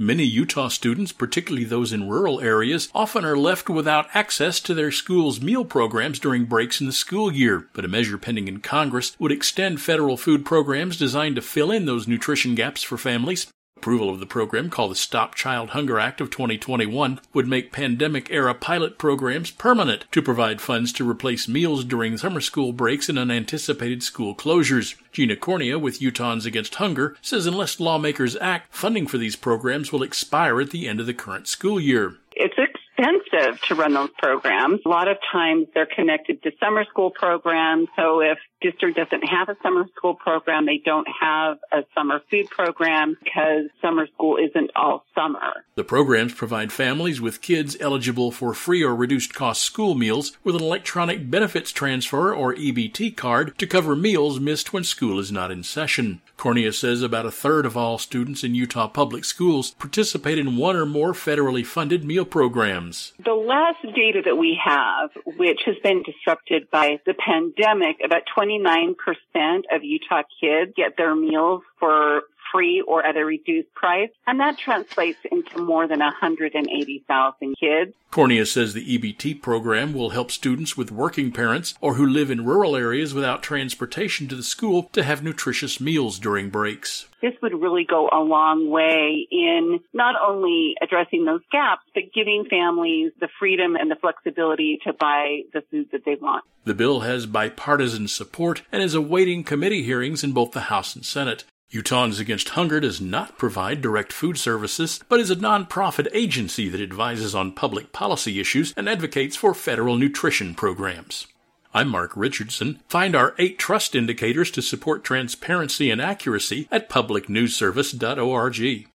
Many Utah students, particularly those in rural areas, often are left without access to their school's meal programs during breaks in the school year. But a measure pending in Congress would extend federal food programs designed to fill in those nutrition gaps for families. Approval of the program, called the Stop Child Hunger Act of 2021, would make pandemic era pilot programs permanent to provide funds to replace meals during summer school breaks and unanticipated school closures. Gina Cornia with Utahns Against Hunger says unless lawmakers act, funding for these programs will expire at the end of the current school year. Expensive to run those programs. A lot of times they're connected to summer school programs. So if district doesn't have a summer school program, they don't have a summer food program because summer school isn't all summer. The programs provide families with kids eligible for free or reduced cost school meals with an electronic benefits transfer or EBT card to cover meals missed when school is not in session. Cornia says about a third of all students in Utah public schools participate in one or more federally funded meal programs. The last data that we have, which has been disrupted by the pandemic, about 29% of Utah kids get their meals for free or at a reduced price, and that translates into more than 180,000 kids. Cornia says the EBT program will help students with working parents or who live in rural areas without transportation to the school to have nutritious meals during breaks. This would really go a long way in not only addressing those gaps, but giving families the freedom and the flexibility to buy the food that they want. The bill has bipartisan support and is awaiting committee hearings in both the House and Senate. Utahns Against Hunger does not provide direct food services, but is a nonprofit agency that advises on public policy issues and advocates for federal nutrition programs. I'm Mark Richardson. Find our eight trust indicators to support transparency and accuracy at publicnewsservice.org.